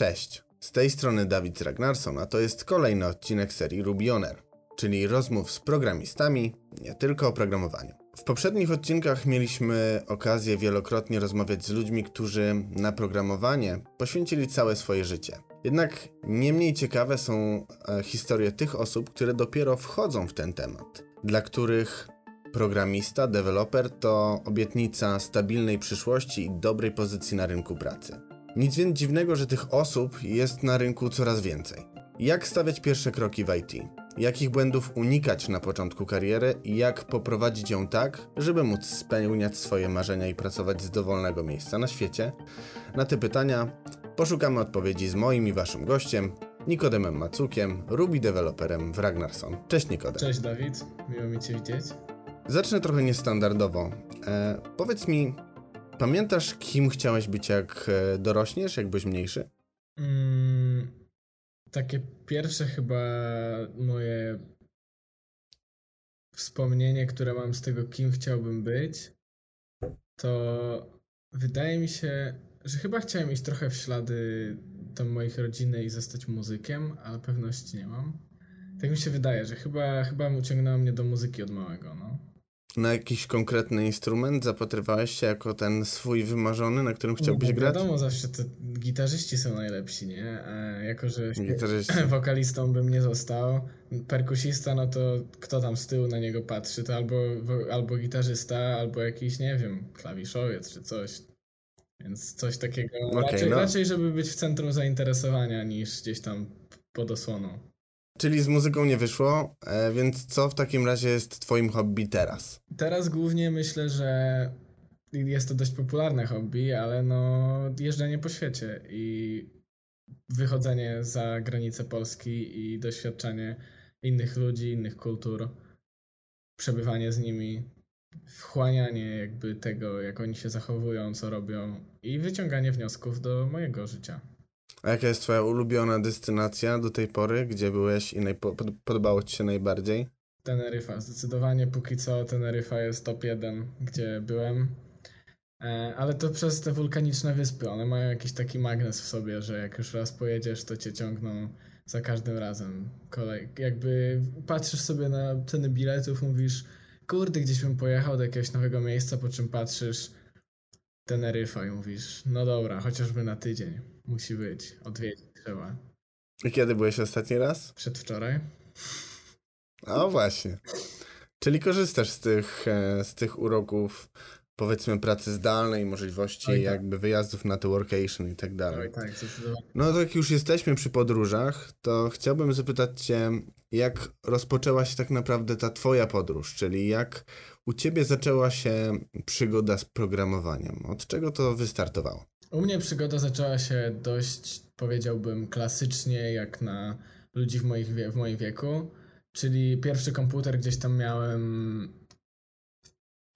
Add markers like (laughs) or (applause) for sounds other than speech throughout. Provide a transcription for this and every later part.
Cześć, z tej strony Dawid Ragnarsson, a to jest kolejny odcinek serii Rubioner, czyli rozmów z programistami, nie tylko o programowaniu. W poprzednich odcinkach mieliśmy okazję wielokrotnie rozmawiać z ludźmi, którzy na programowanie poświęcili całe swoje życie. Jednak nie mniej ciekawe są e, historie tych osób, które dopiero wchodzą w ten temat, dla których programista, deweloper to obietnica stabilnej przyszłości i dobrej pozycji na rynku pracy. Nic więc dziwnego, że tych osób jest na rynku coraz więcej. Jak stawiać pierwsze kroki w IT? Jakich błędów unikać na początku kariery i jak poprowadzić ją tak, żeby móc spełniać swoje marzenia i pracować z dowolnego miejsca na świecie? Na te pytania poszukamy odpowiedzi z moim i waszym gościem, Nikodemem Macukiem, Ruby deweloperem w Ragnarson. Cześć Nikodem. Cześć Dawid, miło mi Cię widzieć. Zacznę trochę niestandardowo. E, powiedz mi, pamiętasz kim chciałeś być jak e, dorośniesz, jak byłeś mniejszy? Mm, takie pierwsze chyba moje wspomnienie, które mam z tego, kim chciałbym być, to wydaje mi się, że chyba chciałem iść trochę w ślady tam moich rodziny i zostać muzykiem, ale pewności nie mam. Tak mi się wydaje, że chyba, chyba uciągnęło mnie do muzyki od małego, no. Na jakiś konkretny instrument zapatrywałeś się jako ten swój wymarzony, na którym chciałbyś no, grać? Wiadomo, zawsze to gitarzyści są najlepsi, nie? A jako, że (laughs) (laughs) wokalistą bym nie został, perkusista, no to kto tam z tyłu na niego patrzy, to albo, albo gitarzysta, albo jakiś, nie wiem, klawiszowiec czy coś. Więc coś takiego. Okay, raczej, no. raczej, żeby być w centrum zainteresowania niż gdzieś tam pod osłoną. Czyli z muzyką nie wyszło, e, więc co w takim razie jest twoim hobby teraz? Teraz głównie myślę, że jest to dość popularne hobby, ale no jeżdżenie po świecie i wychodzenie za granice Polski i doświadczanie innych ludzi, innych kultur, przebywanie z nimi, wchłanianie jakby tego, jak oni się zachowują, co robią i wyciąganie wniosków do mojego życia. A jaka jest twoja ulubiona destynacja do tej pory, gdzie byłeś i najpo- podobało ci się najbardziej? Teneryfa. Zdecydowanie póki co Teneryfa jest top 1, gdzie byłem. E, ale to przez te wulkaniczne wyspy. One mają jakiś taki magnes w sobie, że jak już raz pojedziesz, to cię ciągną za każdym razem. Kolej. Jakby patrzysz sobie na ceny biletów, mówisz, kurde, gdzieś bym pojechał do jakiegoś nowego miejsca, po czym patrzysz Teneryfa i mówisz, no dobra, chociażby na tydzień. Musi być. Odwiedzić trzeba. I kiedy byłeś ostatni raz? Przedwczoraj. O właśnie. Czyli korzystasz z tych, e, z tych uroków, powiedzmy, pracy zdalnej, możliwości Oj, tak. jakby wyjazdów na te workation i tak dalej. Oj, tak, zdecydowanie. No to jak już jesteśmy przy podróżach, to chciałbym zapytać cię, jak rozpoczęła się tak naprawdę ta twoja podróż, czyli jak u ciebie zaczęła się przygoda z programowaniem? Od czego to wystartowało? U mnie przygoda zaczęła się dość, powiedziałbym, klasycznie, jak na ludzi w, moich w moim wieku. Czyli pierwszy komputer gdzieś tam miałem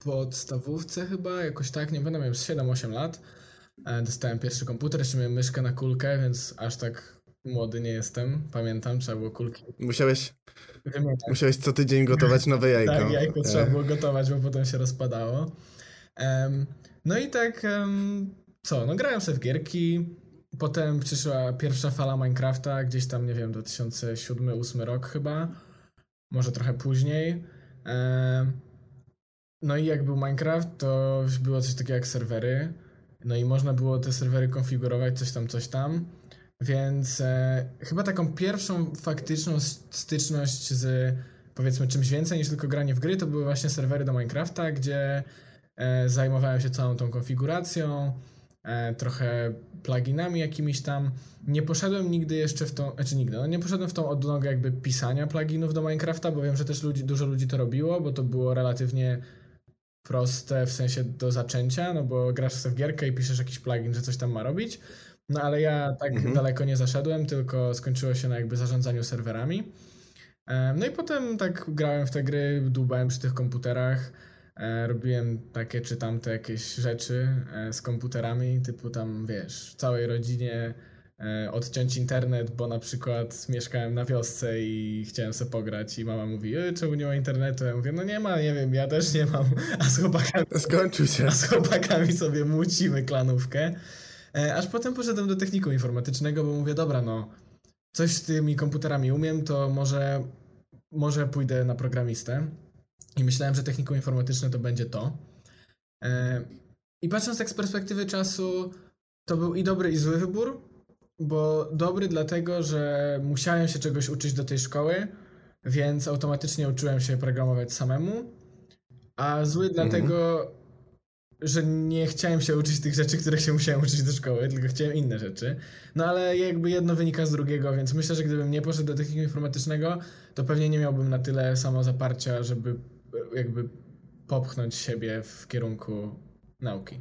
w podstawówce chyba, jakoś tak, nie będę miał 7-8 lat. E, Dostałem pierwszy komputer, jeszcze miałem myszkę na kulkę, więc aż tak młody nie jestem. Pamiętam, trzeba było kulki Musiałeś, wymieniać. musiałeś co tydzień gotować nowe jajko. (laughs) Tak, jajko E, trzeba było gotować, bo potem się rozpadało. Em, no i tak, em, co, no grałem sobie w gierki, potem przyszła pierwsza fala Minecrafta, gdzieś tam, nie wiem, 2007-2008 rok chyba, może trochę później. No i jak był Minecraft, to było coś takiego jak serwery, no i można było te serwery konfigurować, coś tam, coś tam. Więc e, chyba taką pierwszą faktyczną styczność z powiedzmy czymś więcej niż tylko granie w gry, to były właśnie serwery do Minecrafta, gdzie e, zajmowałem się całą tą konfiguracją, trochę pluginami jakimiś tam. Nie poszedłem nigdy jeszcze w tą, znaczy nigdy, no nie poszedłem w tą odnogę jakby pisania pluginów do Minecrafta, bo wiem, że też ludzi, dużo ludzi to robiło, bo to było relatywnie proste w sensie do zaczęcia, no bo grasz sobie w gierkę i piszesz jakiś plugin, że coś tam ma robić. No ale ja tak Mhm. daleko nie zaszedłem, tylko skończyło się na jakby zarządzaniu serwerami. Em, No i potem tak grałem w te gry, dłubałem przy tych komputerach, e, robiłem takie czy tamte jakieś rzeczy e, z komputerami, typu tam wiesz, całej rodzinie e, odciąć internet, bo na przykład mieszkałem na wiosce i chciałem sobie pograć i mama mówi, e, czemu nie ma internetu? Ja mówię, no nie ma, nie wiem, ja też nie mam, (laughs) a z chłopakami (laughs) Skończył się. a z chłopakami sobie mucimy klanówkę. E, aż potem poszedłem do technikum informatycznego, bo mówię, dobra, no, coś z tymi komputerami umiem, to może, może pójdę na programistę. I myślałem, że technikum informatyczne to będzie to. E, I patrząc tak z perspektywy czasu, to był i dobry, i zły wybór, bo dobry dlatego, że musiałem się czegoś uczyć do tej szkoły, więc automatycznie uczyłem się programować samemu, a zły mhm. dlatego, że nie chciałem się uczyć tych rzeczy, których się musiałem uczyć do szkoły, tylko chciałem inne rzeczy. No ale jakby jedno wynika z drugiego, więc myślę, że gdybym nie poszedł do technikum informatycznego, to pewnie nie miałbym na tyle samozaparcia, żeby jakby popchnąć siebie w kierunku nauki.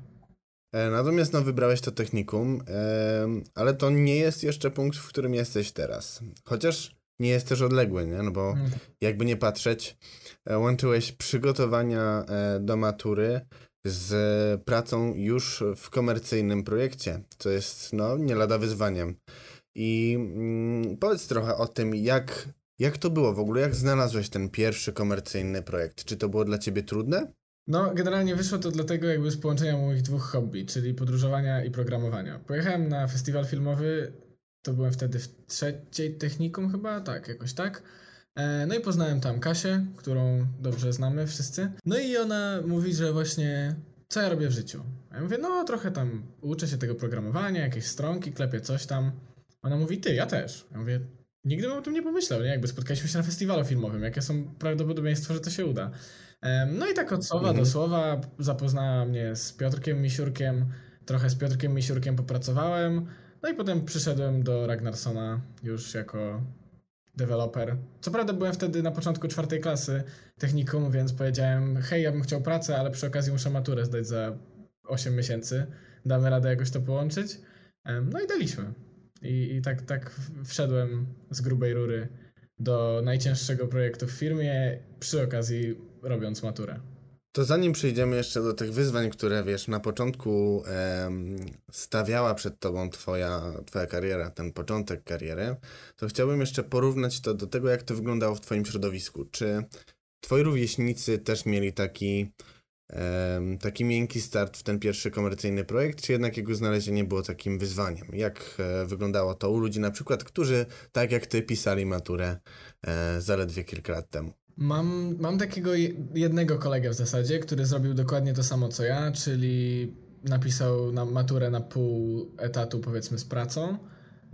E, natomiast no, wybrałeś to technikum, ale to nie jest jeszcze punkt, w którym jesteś teraz. Chociaż nie jest też odległy, nie? No bo mhm. jakby nie patrzeć, e, łączyłeś przygotowania e, do matury z pracą już w komercyjnym projekcie, co jest no nie lada wyzwaniem. I mm, powiedz trochę o tym, jak, jak to było w ogóle, jak znalazłeś ten pierwszy komercyjny projekt? Czy to było dla ciebie trudne? No, generalnie wyszło to dlatego jakby z połączenia moich dwóch hobby, czyli podróżowania i programowania. Pojechałem na festiwal filmowy, to byłem wtedy w trzeciej technikum chyba, tak, jakoś tak. E, no i poznałem tam Kasię, którą dobrze znamy wszyscy. No i ona mówi, że właśnie co ja robię w życiu. Ja mówię, no trochę tam uczę się tego programowania, jakieś stronki, klepię coś tam. Ona mówi, ty, ja też. Ja mówię, nigdy bym o tym nie pomyślał, nie? Jakby spotkaliśmy się na festiwalu filmowym, jakie są prawdopodobieństwa, że to się uda. No i tak od słowa mhm. do słowa zapoznała mnie z Piotrkiem Misiurkiem, trochę z Piotrkiem Misiurkiem popracowałem, no i potem przyszedłem do Ragnarsona już jako deweloper. Co prawda byłem wtedy na początku czwartej klasy technikum, więc powiedziałem, hej, ja bym chciał pracę, ale przy okazji muszę maturę zdać za 8 miesięcy. Damy radę jakoś to połączyć? No i daliśmy. I, i tak, tak wszedłem z grubej rury do najcięższego projektu w firmie, przy okazji robiąc maturę. To zanim przejdziemy jeszcze do tych wyzwań, które wiesz, na początku em, stawiała przed tobą twoja, twoja kariera, ten początek kariery, to chciałbym jeszcze porównać to do tego, jak to wyglądało w twoim środowisku. Czy twoi rówieśnicy też mieli taki, taki miękki start w ten pierwszy komercyjny projekt, czy jednak jego znalezienie było takim wyzwaniem? Jak e, wyglądało to u ludzi na przykład, którzy tak jak ty pisali maturę e, zaledwie kilka lat temu? Mam, mam takiego jednego kolegę w zasadzie, który zrobił dokładnie to samo co ja, czyli napisał na maturę na pół etatu powiedzmy z pracą.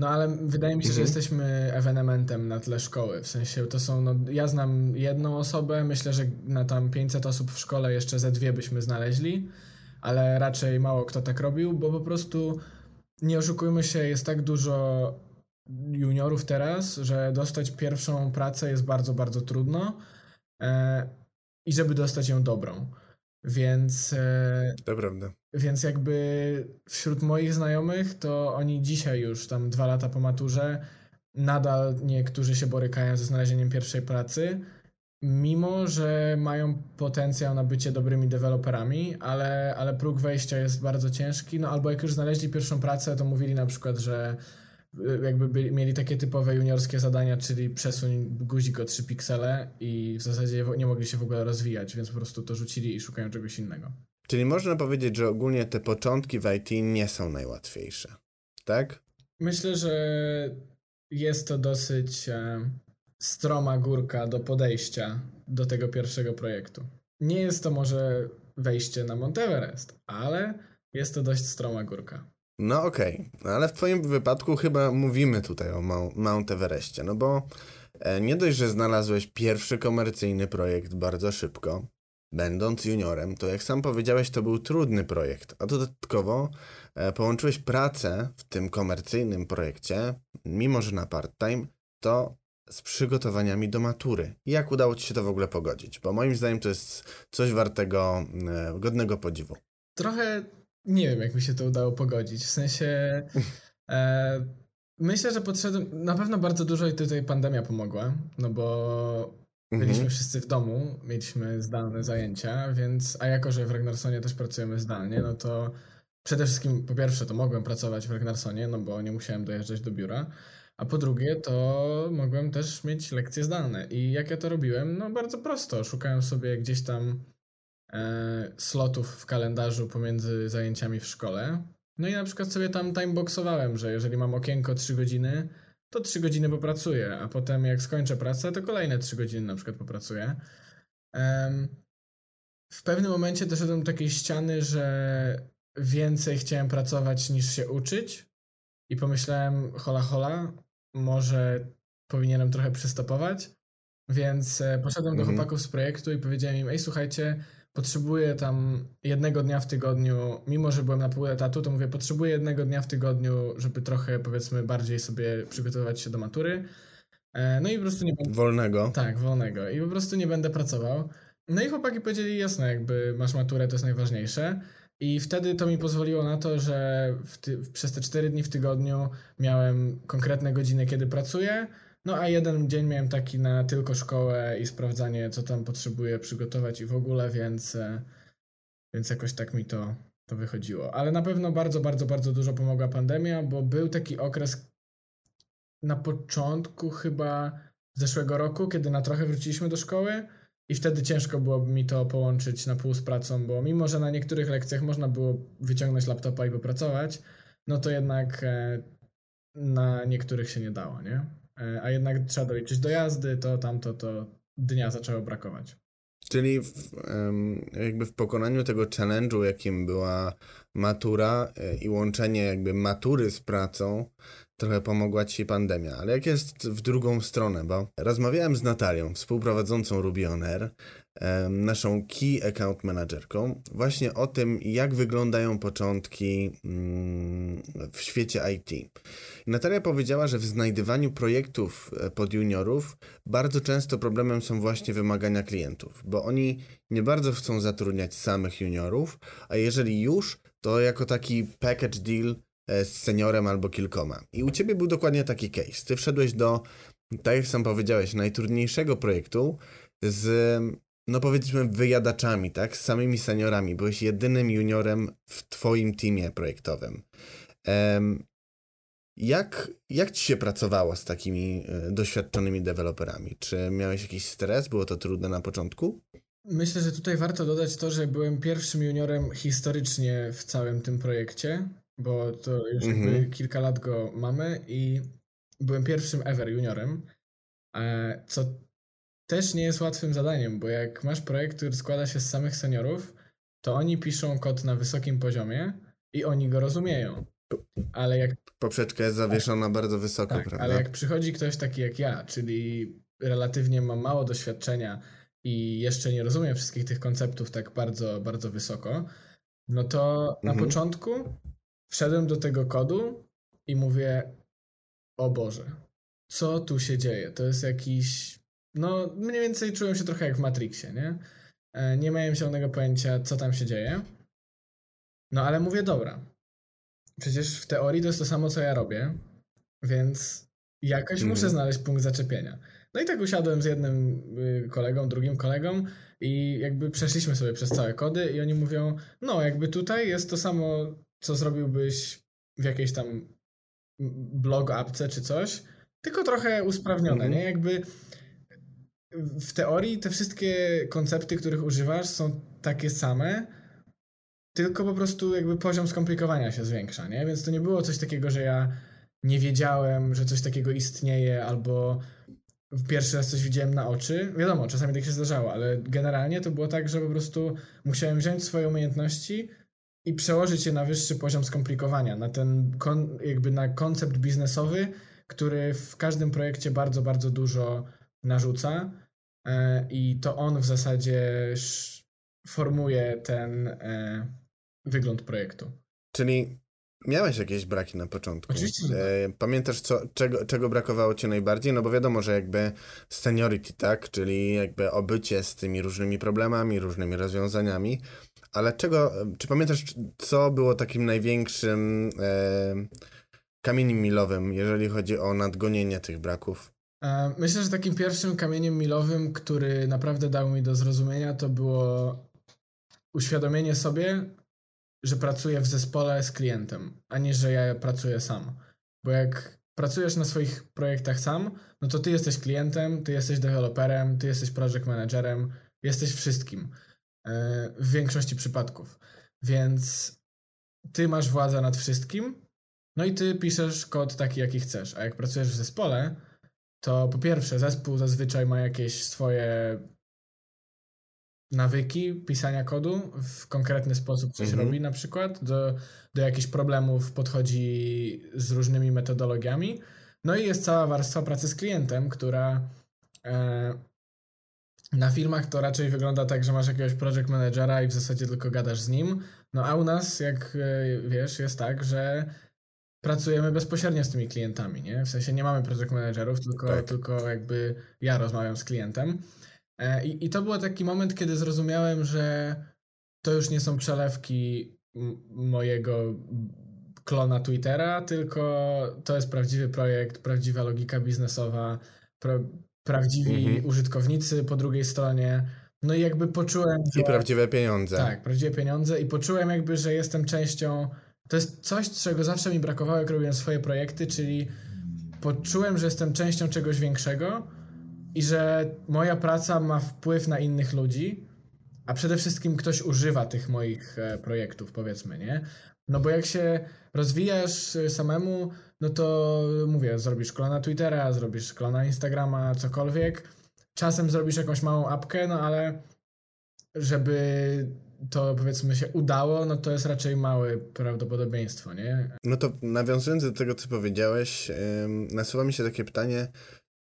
No ale wydaje mi się, mhm. że jesteśmy ewenementem na tle szkoły. W sensie to są, no, ja znam jedną osobę, myślę, że na tam 500 osób w szkole jeszcze ze dwie byśmy znaleźli, ale raczej mało kto tak robił, bo po prostu nie oszukujmy się, jest tak dużo juniorów teraz, że dostać pierwszą pracę jest bardzo, bardzo trudno e, i żeby dostać ją dobrą. Więc. E, to prawda. Więc jakby wśród moich znajomych, to oni dzisiaj już, tam dwa lata po maturze, nadal niektórzy się borykają ze znalezieniem pierwszej pracy, mimo że mają potencjał na bycie dobrymi deweloperami, ale, ale próg wejścia jest bardzo ciężki. No albo jak już znaleźli pierwszą pracę, to mówili na przykład, że jakby byli, mieli takie typowe juniorskie zadania, czyli przesuń guzik o 3 piksele i w zasadzie nie mogli się w ogóle rozwijać, więc po prostu to rzucili i szukają czegoś innego. Czyli można powiedzieć, że ogólnie te początki w IT nie są najłatwiejsze, tak? Myślę, że jest to dosyć e, stroma górka do podejścia do tego pierwszego projektu. Nie jest to może wejście na Monteverest, ale jest to dość stroma górka. No okej, okay. no, ale w twoim wypadku chyba mówimy tutaj o Mount Everestie, no bo e, nie dość, że znalazłeś pierwszy komercyjny projekt bardzo szybko, będąc juniorem, to jak sam powiedziałeś, to był trudny projekt, a dodatkowo e, połączyłeś pracę w tym komercyjnym projekcie, mimo że na part-time, to z przygotowaniami do matury. Jak udało ci się to w ogóle pogodzić? Bo moim zdaniem to jest coś wartego, e, godnego podziwu. Trochę nie wiem, jak mi się to udało pogodzić. W sensie. E, myślę, że podszedłem. Na pewno bardzo dużo i tutaj pandemia pomogła, no bo byliśmy mhm. wszyscy w domu, mieliśmy zdalne zajęcia, więc. A jako, że w Ragnarsonie też pracujemy zdalnie, no to przede wszystkim, po pierwsze, to mogłem pracować w Ragnarsonie, no bo nie musiałem dojeżdżać do biura. A po drugie, to mogłem też mieć lekcje zdalne. I jak ja to robiłem? No bardzo prosto. Szukałem sobie gdzieś tam slotów w kalendarzu pomiędzy zajęciami w szkole. No i na przykład sobie tam timeboxowałem, że jeżeli mam okienko 3 godziny, to 3 godziny popracuję, a potem jak skończę pracę, to kolejne 3 godziny na przykład popracuję. W pewnym momencie doszedłem do takiej ściany, że więcej chciałem pracować niż się uczyć i pomyślałem, hola hola, może powinienem trochę przystopować, więc e, poszedłem do mhm. chłopaków z projektu i powiedziałem im, ej słuchajcie, potrzebuję tam jednego dnia w tygodniu, mimo że byłem na pół etatu, to mówię, potrzebuję jednego dnia w tygodniu, żeby trochę powiedzmy bardziej sobie przygotować się do matury. E, no i po prostu nie będę... Wolnego. Tak, wolnego. I po prostu nie będę pracował. No i chłopaki powiedzieli, jasno, jakby masz maturę, to jest najważniejsze. I wtedy to mi pozwoliło na to, że ty, przez te cztery dni w tygodniu miałem konkretne godziny, kiedy pracuję, no a jeden dzień miałem taki na tylko szkołę i sprawdzanie, co tam potrzebuję przygotować i w ogóle, więc, e, więc jakoś tak mi to, to wychodziło. Ale na pewno bardzo, bardzo, bardzo dużo pomogła pandemia, bo był taki okres na początku chyba zeszłego roku, kiedy na trochę wróciliśmy do szkoły i wtedy ciężko byłoby mi to połączyć na pół z pracą, bo mimo, że na niektórych lekcjach można było wyciągnąć laptopa i popracować, no to jednak e, na niektórych się nie dało, nie? E, a jednak trzeba doliczyć dojazdy, to tamto, to dnia zaczęło brakować. Czyli w, jakby w pokonaniu tego challenge'u, jakim była matura e, i łączenie jakby matury z pracą, trochę pomogła ci pandemia. Ale jak jest w drugą stronę, bo rozmawiałem z Natalią, współprowadzącą Ruby On Air, naszą Key Account Managerką, właśnie o tym, jak wyglądają początki mm, w świecie IT. Natalia powiedziała, że w znajdywaniu projektów e, pod juniorów bardzo często problemem są właśnie wymagania klientów, bo oni nie bardzo chcą zatrudniać samych juniorów, a jeżeli już, to jako taki package deal e, z seniorem albo kilkoma. I u ciebie był dokładnie taki case. Ty wszedłeś do, tak jak sam powiedziałeś, najtrudniejszego projektu z no powiedzmy wyjadaczami, tak? Z samymi seniorami. Byłeś jedynym juniorem w twoim teamie projektowym. Um, jak, jak ci się pracowało z takimi y, doświadczonymi deweloperami? Czy miałeś jakiś stres? Było to trudne na początku? Myślę, że tutaj warto dodać to, że byłem pierwszym juniorem historycznie w całym tym projekcie, bo to już mm -hmm. kilka lat go mamy i byłem pierwszym ever juniorem, e, co też nie jest łatwym zadaniem, bo jak masz projekt, który składa się z samych seniorów, to oni piszą kod na wysokim poziomie i oni go rozumieją. Ale jak. Poprzeczka jest zawieszona tak, bardzo wysoko, tak, prawda? Ale jak przychodzi ktoś taki jak ja, czyli relatywnie ma mało doświadczenia i jeszcze nie rozumiem wszystkich tych konceptów tak bardzo, bardzo wysoko, no to mhm. na początku wszedłem do tego kodu i mówię: O Boże, co tu się dzieje? To jest jakiś no mniej więcej czułem się trochę jak w Matrixie, nie? E, nie miałem zielonego pojęcia, co tam się dzieje. No ale mówię, dobra. Przecież w teorii to jest to samo, co ja robię, więc jakoś mm. muszę znaleźć punkt zaczepienia. No i tak usiadłem z jednym y, kolegą, drugim kolegą i jakby przeszliśmy sobie przez całe kody i oni mówią, no jakby tutaj jest to samo, co zrobiłbyś w jakiejś tam blog apce czy coś, tylko trochę usprawnione, mm. nie? Jakby w teorii te wszystkie koncepty, których używasz, są takie same, tylko po prostu jakby poziom skomplikowania się zwiększa, nie? Więc to nie było coś takiego, że ja nie wiedziałem, że coś takiego istnieje, albo pierwszy raz coś widziałem na oczy. Wiadomo, czasami tak się zdarzało, ale generalnie to było tak, że po prostu musiałem wziąć swoje umiejętności i przełożyć je na wyższy poziom skomplikowania, na ten jakby na koncept biznesowy, który w każdym projekcie bardzo, bardzo dużo narzuca e, i to on w zasadzie formuje ten e, wygląd projektu. Czyli miałeś jakieś braki na początku. Oczywiście. Tak. E, pamiętasz, co, czego, czego brakowało ci najbardziej? No bo wiadomo, że jakby seniority, tak? Czyli jakby obycie z tymi różnymi problemami, różnymi rozwiązaniami. Ale czego, czy pamiętasz, co było takim największym e, kamieniem milowym, jeżeli chodzi o nadgonienie tych braków? E, myślę, że takim pierwszym kamieniem milowym, który naprawdę dał mi do zrozumienia, to było uświadomienie sobie, że pracuję w zespole z klientem, a nie, że ja pracuję sam. Bo jak pracujesz na swoich projektach sam, no to ty jesteś klientem, ty jesteś deweloperem, ty jesteś project managerem, jesteś wszystkim e, w większości przypadków. Więc ty masz władzę nad wszystkim, no i ty piszesz kod taki, jaki chcesz. A jak pracujesz w zespole, to po pierwsze, zespół zazwyczaj ma jakieś swoje nawyki pisania kodu, w konkretny sposób coś mhm. robi na przykład, do, do jakichś problemów podchodzi z różnymi metodologiami. No i jest cała warstwa pracy z klientem, która e, na filmach to raczej wygląda tak, że masz jakiegoś project managera i w zasadzie tylko gadasz z nim. No a u nas, jak e, wiesz, jest tak, że pracujemy bezpośrednio z tymi klientami, nie? W sensie nie mamy project managerów, tylko, tak. tylko jakby ja rozmawiam z klientem. E, I, I to był taki moment, kiedy zrozumiałem, że to już nie są przelewki mojego klona Twittera, tylko to jest prawdziwy projekt, prawdziwa logika biznesowa, pra, prawdziwi mhm. użytkownicy po drugiej stronie. No i jakby poczułem. I prawdziwe pieniądze. Tak, prawdziwe pieniądze i poczułem jakby, że jestem częścią. To jest coś, czego zawsze mi brakowało, jak robiłem swoje projekty, czyli poczułem, że jestem częścią czegoś większego i że moja praca ma wpływ na innych ludzi, a przede wszystkim ktoś używa tych moich e, projektów, powiedzmy, nie? No bo jak się rozwijasz e, samemu, no to mówię, zrobisz klona Twittera, zrobisz klona Instagrama, cokolwiek. Czasem zrobisz jakąś małą apkę, no ale żeby to powiedzmy się udało, no to jest raczej małe prawdopodobieństwo, nie? No to nawiązując do tego, co powiedziałeś, nasuwa mi się takie pytanie,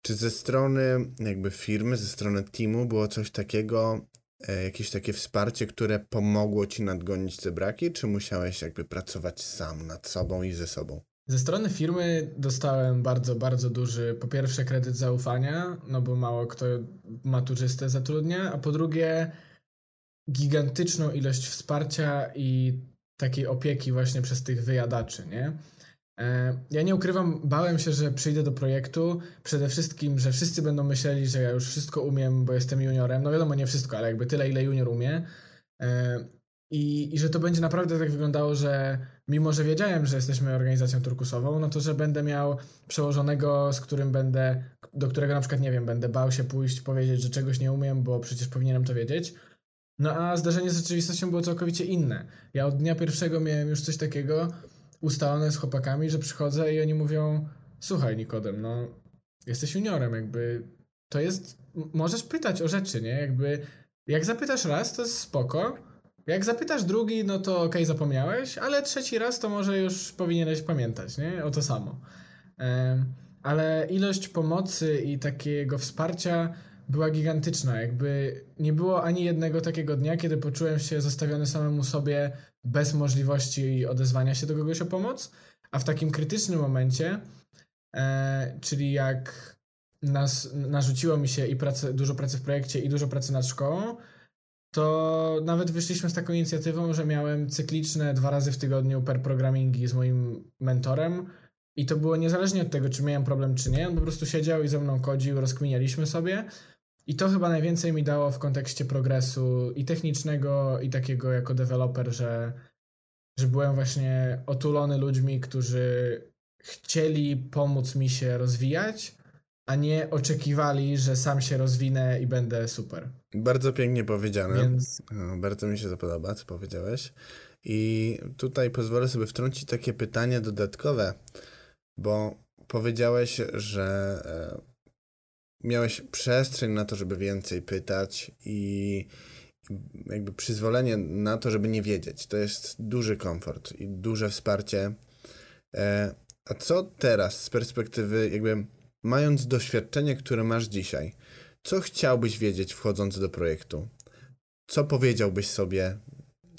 czy ze strony jakby firmy, ze strony teamu było coś takiego, e, jakieś takie wsparcie, które pomogło ci nadgonić te braki, czy musiałeś jakby pracować sam nad sobą i ze sobą? Ze strony firmy dostałem bardzo, bardzo duży, po pierwsze kredyt zaufania, no bo mało kto maturzystę zatrudnia, a po drugie gigantyczną ilość wsparcia i takiej opieki właśnie przez tych wyjadaczy, nie? E, ja nie ukrywam, bałem się, że przyjdę do projektu. Przede wszystkim, że wszyscy będą myśleli, że ja już wszystko umiem, bo jestem juniorem. No wiadomo, nie wszystko, ale jakby tyle, ile junior umie. E, I, I że to będzie naprawdę tak wyglądało, że mimo, że wiedziałem, że jesteśmy organizacją turkusową, no to że będę miał przełożonego, z którym będę, do którego na przykład, nie wiem, będę bał się pójść, powiedzieć, że czegoś nie umiem, bo przecież powinienem to wiedzieć. No a zdarzenie z rzeczywistością było całkowicie inne. Ja od dnia pierwszego miałem już coś takiego, ustalone z chłopakami, że przychodzę i oni mówią: Słuchaj, Nikodem, no, jesteś juniorem, jakby to jest. Możesz pytać o rzeczy, nie? Jakby. Jak zapytasz raz, to jest spoko. Jak zapytasz drugi, no to okej, okay, zapomniałeś, ale trzeci raz to może już powinieneś pamiętać, nie? O to samo. ale ilość pomocy i takiego wsparcia była gigantyczna. Jakby nie było ani jednego takiego dnia, kiedy poczułem się zostawiony samemu sobie bez możliwości odezwania się do kogoś o pomoc, a w takim krytycznym momencie, e, czyli jak nas, narzuciło mi się i dużo pracy w projekcie i dużo pracy nad szkołą, to nawet wyszliśmy z taką inicjatywą, że miałem cykliczne dwa razy w tygodniu per programmingi z moim mentorem i to było niezależnie od tego, czy miałem problem, czy nie. On po prostu siedział i ze mną kodził, rozkminialiśmy sobie i to chyba najwięcej mi dało w kontekście progresu i technicznego, i takiego jako deweloper, że, że byłem właśnie otulony ludźmi, którzy chcieli pomóc mi się rozwijać, a nie oczekiwali, że sam się rozwinę i będę super. Bardzo pięknie powiedziane. Więc... bardzo mi się to podoba, co powiedziałeś. I tutaj pozwolę sobie wtrącić takie pytanie dodatkowe, bo powiedziałeś, że e, miałeś przestrzeń na to, żeby więcej pytać i jakby przyzwolenie na to, żeby nie wiedzieć. To jest duży komfort i duże wsparcie. E, a co teraz z perspektywy, jakby mając doświadczenie, które masz dzisiaj, co chciałbyś wiedzieć wchodząc do projektu? Co powiedziałbyś sobie,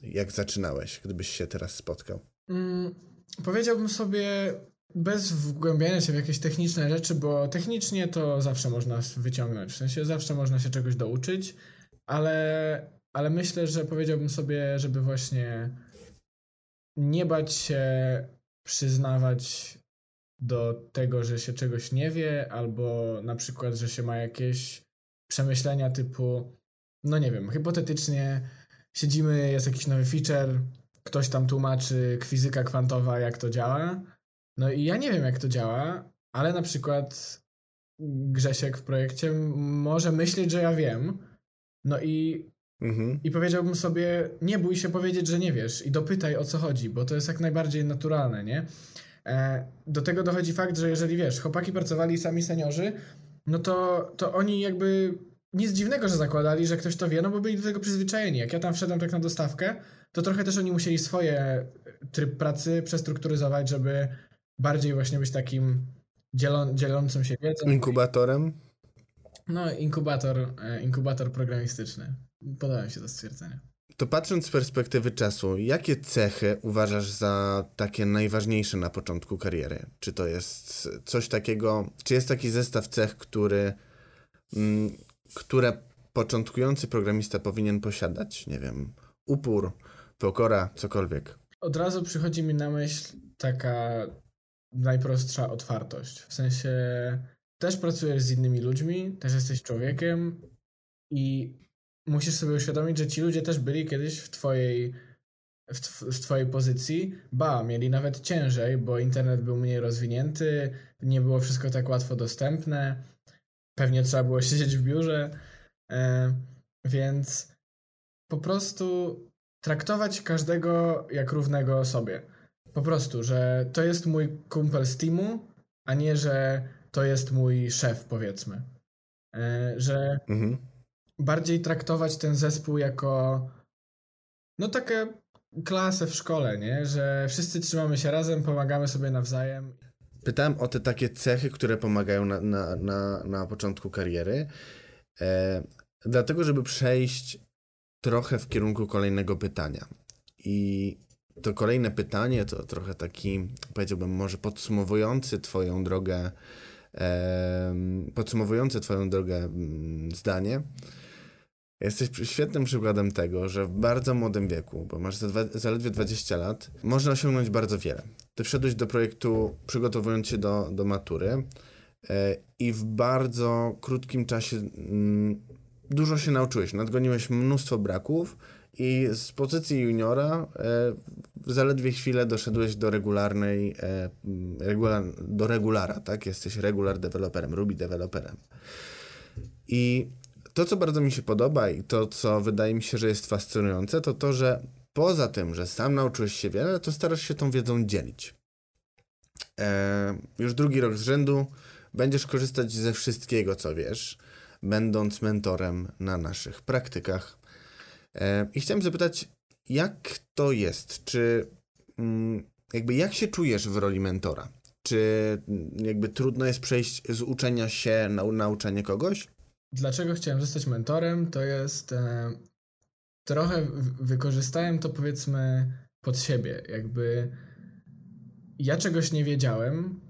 jak zaczynałeś, gdybyś się teraz spotkał? Mm, powiedziałbym sobie, bez wgłębiania się w jakieś techniczne rzeczy, bo technicznie to zawsze można wyciągnąć, w sensie zawsze można się czegoś douczyć, ale, ale myślę, że powiedziałbym sobie, żeby właśnie nie bać się przyznawać do tego, że się czegoś nie wie, albo na przykład, że się ma jakieś przemyślenia typu, no nie wiem, hipotetycznie siedzimy, jest jakiś nowy feature, ktoś tam tłumaczy fizyka kwantowa, jak to działa, no i ja nie wiem, jak to działa, ale na przykład Grzesiek w projekcie może myśleć, że ja wiem. No i Mhm. I powiedziałbym sobie, nie bój się powiedzieć, że nie wiesz i dopytaj o co chodzi, bo to jest jak najbardziej naturalne, nie? E, do tego dochodzi fakt, że jeżeli wiesz, chłopaki pracowali sami seniorzy, no to, to oni jakby nic dziwnego, że zakładali, że ktoś to wie, no bo byli do tego przyzwyczajeni. Jak ja tam wszedłem tak na dostawkę, to trochę też oni musieli swoje tryb pracy przestrukturyzować, żeby bardziej właśnie być takim dzielą, dzielącym się wiedzą. Inkubatorem? No, inkubator, e, inkubator programistyczny. Podoba mi się to stwierdzenie. To patrząc z perspektywy czasu, jakie cechy uważasz za takie najważniejsze na początku kariery? Czy to jest coś takiego, czy jest taki zestaw cech, który, mm, które początkujący programista powinien posiadać? Nie wiem, upór, pokora, cokolwiek. Od razu przychodzi mi na myśl taka najprostsza otwartość. W sensie też pracujesz z innymi ludźmi, też jesteś człowiekiem i musisz sobie uświadomić, że ci ludzie też byli kiedyś w twojej w, w twojej pozycji, ba, mieli nawet ciężej, bo internet był mniej rozwinięty, nie było wszystko tak łatwo dostępne, pewnie trzeba było (laughs) siedzieć w biurze, e, więc po prostu traktować każdego jak równego sobie. Po prostu, że to jest mój kumpel z teamu, a nie, że to jest mój szef, powiedzmy. E, że mhm. bardziej traktować ten zespół jako no takie klasę w szkole, nie? Że wszyscy trzymamy się razem, pomagamy sobie nawzajem. Pytałem o te takie cechy, które pomagają na, na, na, na początku kariery. E, dlatego, żeby przejść trochę w kierunku kolejnego pytania. I to kolejne pytanie to trochę taki, powiedziałbym, może podsumowujący Twoją drogę, podsumowujący Twoją drogę mm, zdanie. Jesteś świetnym przykładem tego, że w bardzo młodym wieku, bo masz zaledwie 20 lat, można osiągnąć bardzo wiele. Ty wszedłeś do projektu przygotowując się do, do matury e, i w bardzo krótkim czasie mm, dużo się nauczyłeś, nadgoniłeś mnóstwo braków i z pozycji juniora e, zaledwie chwilę doszedłeś do regularnej, e, regular, do regulara, tak? Jesteś regular developerem, Ruby developerem. I to, co bardzo mi się podoba i to, co wydaje mi się, że jest fascynujące, to to, że poza tym, że sam nauczyłeś się wiele, to starasz się tą wiedzą dzielić. E, już drugi rok z rzędu będziesz korzystać ze wszystkiego, co wiesz będąc mentorem na naszych praktykach. E, I chciałem zapytać, jak to jest? Czy mm, jakby jak się czujesz w roli mentora? Czy mm, jakby trudno jest przejść z uczenia się na nauczanie kogoś? Dlaczego chciałem zostać mentorem? To jest e, trochę wykorzystałem to powiedzmy pod siebie. Jakby ja czegoś nie wiedziałem,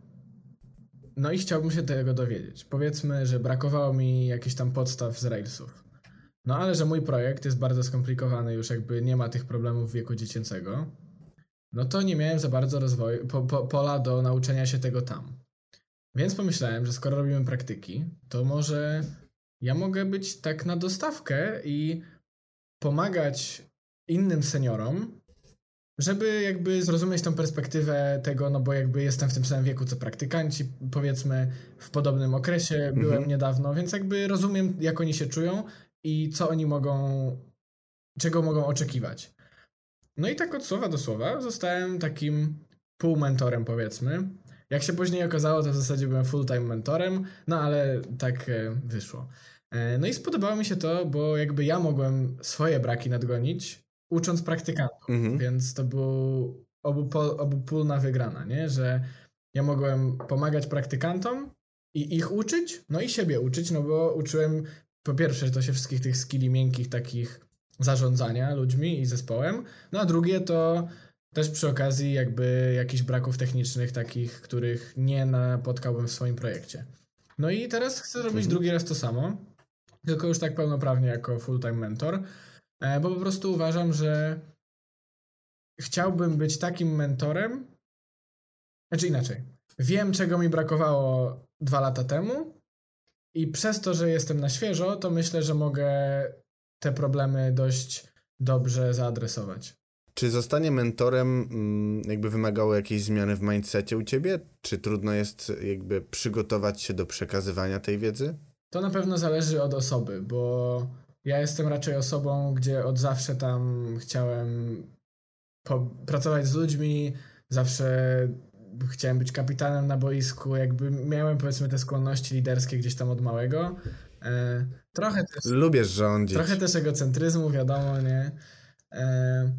no i chciałbym się tego dowiedzieć. Powiedzmy, że brakowało mi jakichś tam podstaw z Railsów. No ale że mój projekt jest bardzo skomplikowany, już jakby nie ma tych problemów wieku dziecięcego, no to nie miałem za bardzo rozwoju, po, po, pola do nauczenia się tego tam. Więc pomyślałem, że skoro robimy praktyki, to może ja mogę być tak na dostawkę i pomagać innym seniorom żeby jakby zrozumieć tą perspektywę tego, no bo jakby jestem w tym samym wieku co praktykanci, powiedzmy w podobnym okresie mhm. byłem niedawno, więc jakby rozumiem jak oni się czują i co oni mogą, czego mogą oczekiwać. No i tak od słowa do słowa zostałem takim półmentorem powiedzmy. Jak się później okazało, to w zasadzie byłem full-time mentorem, no ale tak e, wyszło. E, no i spodobało mi się to, bo jakby ja mogłem swoje braki nadgonić, ucząc praktykantów, mhm. więc to był obu, obopólna wygrana, nie? Że ja mogłem pomagać praktykantom i ich uczyć, no i siebie uczyć, no bo uczyłem po pierwsze to się wszystkich tych skilli miękkich takich zarządzania ludźmi i zespołem, no a drugie to też przy okazji jakby jakichś braków technicznych takich, których nie napotkałbym w swoim projekcie. No i teraz chcę robić mhm. drugi raz to samo, tylko już tak pełnoprawnie jako full-time mentor, E, bo po prostu uważam, że chciałbym być takim mentorem, znaczy inaczej. Wiem, czego mi brakowało dwa lata temu i przez to, że jestem na świeżo, to myślę, że mogę te problemy dość dobrze zaadresować. Czy zostanie mentorem mm, jakby wymagało jakiejś zmiany w mindsetie u ciebie? Czy trudno jest jakby przygotować się do przekazywania tej wiedzy? To na pewno zależy od osoby, bo ja jestem raczej osobą, gdzie od zawsze tam chciałem pracować z ludźmi, zawsze chciałem być kapitanem na boisku, jakby miałem powiedzmy te skłonności liderskie gdzieś tam od małego. E, trochę też, Lubisz rządzić. Trochę też egocentryzmu, wiadomo, nie? E,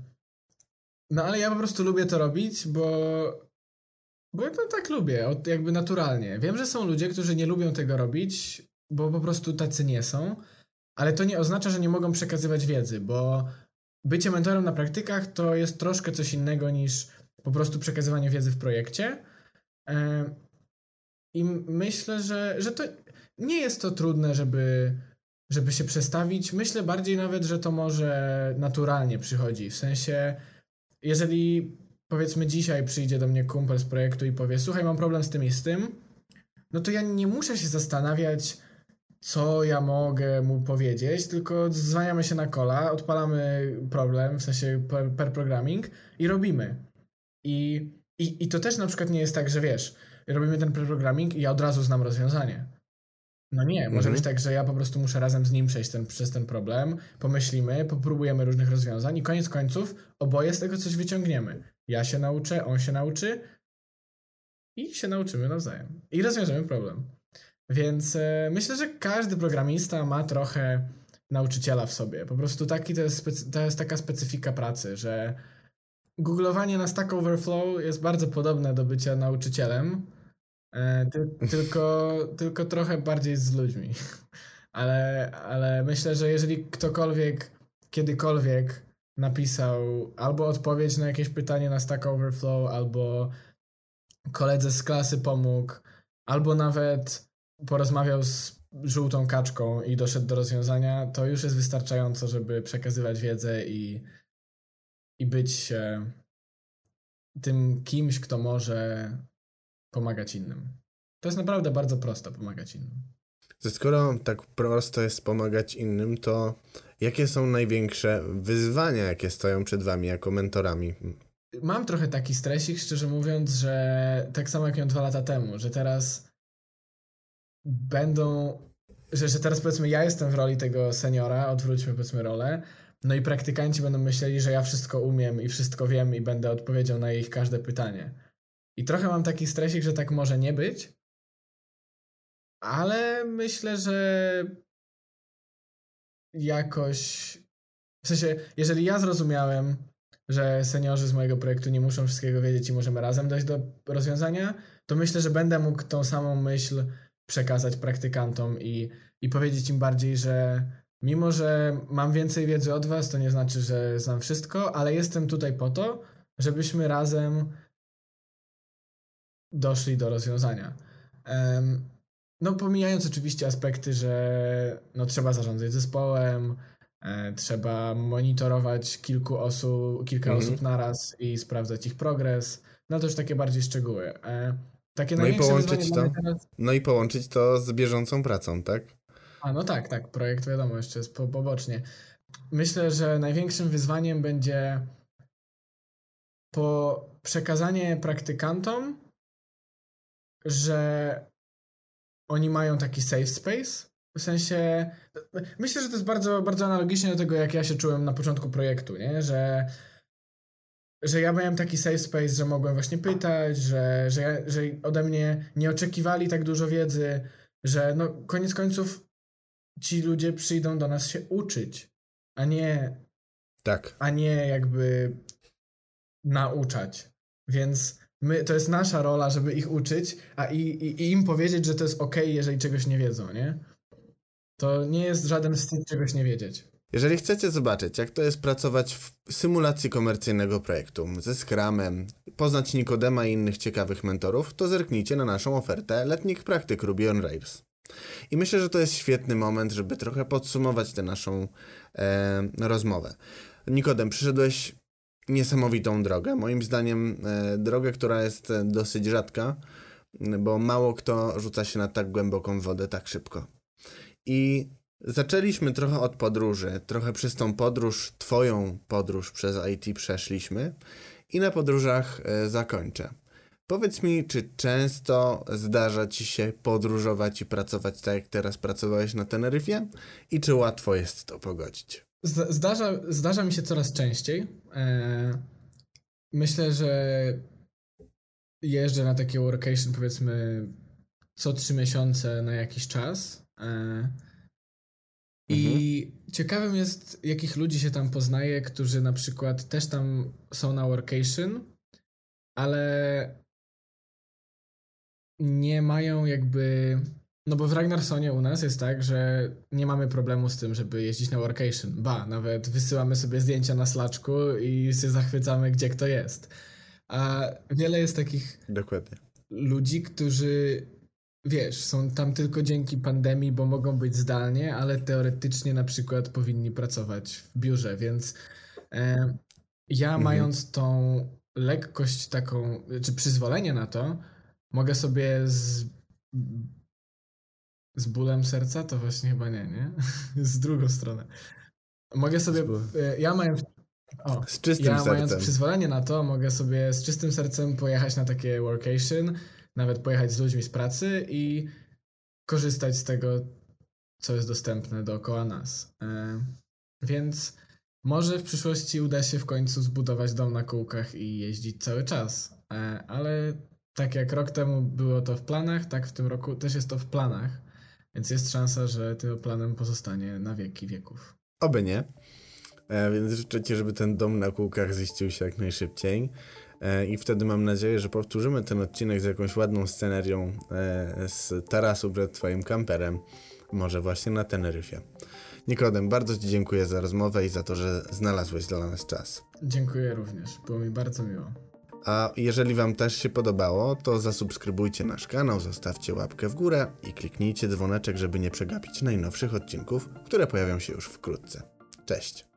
no ale ja po prostu lubię to robić, bo bo to tak lubię, jakby naturalnie. Wiem, że są ludzie, którzy nie lubią tego robić, bo po prostu tacy nie są, ale to nie oznacza, że nie mogą przekazywać wiedzy, bo bycie mentorem na praktykach to jest troszkę coś innego niż po prostu przekazywanie wiedzy w projekcie. I myślę, że, że to nie jest to trudne, żeby, żeby się przestawić. Myślę bardziej nawet, że to może naturalnie przychodzi. W sensie, jeżeli powiedzmy dzisiaj przyjdzie do mnie kumpel z projektu i powie: Słuchaj, mam problem z tym i z tym, no to ja nie muszę się zastanawiać, co ja mogę mu powiedzieć, tylko dzwaniamy się na kola, odpalamy problem, w sensie per, per programming i robimy. I, i, I to też na przykład nie jest tak, że wiesz, robimy ten per programming i ja od razu znam rozwiązanie. No nie, może mhm. być tak, że ja po prostu muszę razem z nim przejść ten, przez ten problem, pomyślimy, popróbujemy różnych rozwiązań i koniec końców oboje z tego coś wyciągniemy. Ja się nauczę, on się nauczy i się nauczymy nawzajem. I rozwiążemy problem. Więc e, myślę, że każdy programista ma trochę nauczyciela w sobie. Po prostu taki to jest, to jest taka specyfika pracy, że googlowanie na Stack Overflow jest bardzo podobne do bycia nauczycielem, e, ty, tylko, tylko trochę bardziej z ludźmi. (laughs) Ale, ale myślę, że jeżeli ktokolwiek kiedykolwiek napisał albo odpowiedź na jakieś pytanie na Stack Overflow, albo koledze z klasy pomógł, albo nawet porozmawiał z żółtą kaczką i doszedł do rozwiązania, to już jest wystarczająco, żeby przekazywać wiedzę i, i być e, tym kimś, kto może pomagać innym. To jest naprawdę bardzo prosto pomagać innym. Skoro tak prosto jest pomagać innym, to jakie są największe wyzwania, jakie stoją przed wami jako mentorami? Mam trochę taki stresik, szczerze mówiąc, że tak samo jak miałem dwa lata temu, że teraz będą, że, że teraz powiedzmy ja jestem w roli tego seniora, odwróćmy powiedzmy rolę, no i praktykanci będą myśleli, że ja wszystko umiem i wszystko wiem i będę odpowiedział na ich każde pytanie. I trochę mam taki stresik, że tak może nie być, ale myślę, że jakoś. W sensie, jeżeli ja zrozumiałem, że seniorzy z mojego projektu nie muszą wszystkiego wiedzieć i możemy razem dojść do rozwiązania, to myślę, że będę mógł tą samą myśl przekazać praktykantom i, i powiedzieć im bardziej, że mimo, że mam więcej wiedzy od was, to nie znaczy, że znam wszystko, ale jestem tutaj po to, żebyśmy razem doszli do rozwiązania. No, pomijając oczywiście aspekty, że no, trzeba zarządzać zespołem, e, trzeba monitorować kilku osób, kilka mhm. osób naraz i sprawdzać ich progres. No to już takie bardziej szczegóły. E, takie no i połączyć to, teraz... No i połączyć to z bieżącą pracą, tak? A no tak, tak. Projekt wiadomo jeszcze jest po, pobocznie. Myślę, że największym wyzwaniem będzie po przekazanie praktykantom, że oni mają taki safe space. W sensie, myślę, że to jest bardzo, bardzo analogicznie do tego, jak ja się czułem na początku projektu, nie? Że, że ja miałem taki safe space, że mogłem właśnie pytać, że, że, że ode mnie nie oczekiwali tak dużo wiedzy, że no koniec końców ci ludzie przyjdą do nas się uczyć, a nie tak. a nie jakby nauczać. Więc My, to jest nasza rola, żeby ich uczyć, a i, i, i im powiedzieć, że to jest ok, jeżeli czegoś nie wiedzą, nie? To nie jest żaden wstyd czegoś nie wiedzieć. Jeżeli chcecie zobaczyć, jak to jest pracować w symulacji komercyjnego projektu ze Scrumem, poznać Nikodema i innych ciekawych mentorów, to zerknijcie na naszą ofertę letnich praktyk Ruby on Rails. I myślę, że to jest świetny moment, żeby trochę podsumować tę naszą e, rozmowę. Nikodem, przyszedłeś niesamowitą drogę. Moim zdaniem e, drogę, która jest e, dosyć rzadka, bo mało kto rzuca się na tak głęboką wodę tak szybko. I zaczęliśmy trochę od podróży, trochę przez tą podróż, twoją podróż przez IT przeszliśmy i na podróżach e, zakończę. Powiedz mi, czy często zdarza ci się podróżować i pracować tak, jak teraz pracowałeś na Teneryfie? I czy łatwo jest to pogodzić? Zdarza, zdarza mi się coraz częściej. E, myślę, że jeżdżę na takie workation powiedzmy co trzy miesiące na jakiś czas. E, I mhm. ciekawym jest, jakich ludzi się tam poznaje, którzy na przykład też tam są na workation, ale nie mają jakby. No bo w Ragnarsonie u nas jest tak, że nie mamy problemu z tym, żeby jeździć na workation. Ba, nawet wysyłamy sobie zdjęcia na slaczku i się zachwycamy, gdzie kto jest. A wiele jest takich Dokładnie. ludzi, którzy wiesz, są tam tylko dzięki pandemii, bo mogą być zdalnie, ale teoretycznie na przykład powinni pracować w biurze, więc e, ja mhm. mając tą lekkość taką, czy przyzwolenie na to, mogę sobie z, z bólem serca, to właśnie chyba nie, nie? (laughs) z drugą stronę. Mogę sobie, e, ja mając o, z czystym ja sercem. mając przyzwolenie na to, mogę sobie z czystym sercem pojechać na takie workation, nawet pojechać z ludźmi z pracy i korzystać z tego, co jest dostępne dookoła nas. E, więc może w przyszłości uda się w końcu zbudować dom na kółkach i jeździć cały czas. E, ale tak jak rok temu było to w planach, tak w tym roku też jest to w planach. Więc jest szansa, że tym planem pozostanie na wieki wieków. Oby nie. E, więc życzę Ci, żeby ten dom na kółkach ziścił się jak najszybciej. E, I wtedy mam nadzieję, że powtórzymy ten odcinek z jakąś ładną scenerią e, z tarasu przed Twoim kamperem. Może właśnie na Teneryfie. Nikodem, bardzo Ci dziękuję za rozmowę i za to, że znalazłeś dla nas czas. Dziękuję również. Było mi bardzo miło. A jeżeli Wam też się podobało, to zasubskrybujcie nasz kanał, zostawcie łapkę w górę i kliknijcie dzwoneczek, żeby nie przegapić najnowszych odcinków, które pojawią się już wkrótce. Cześć!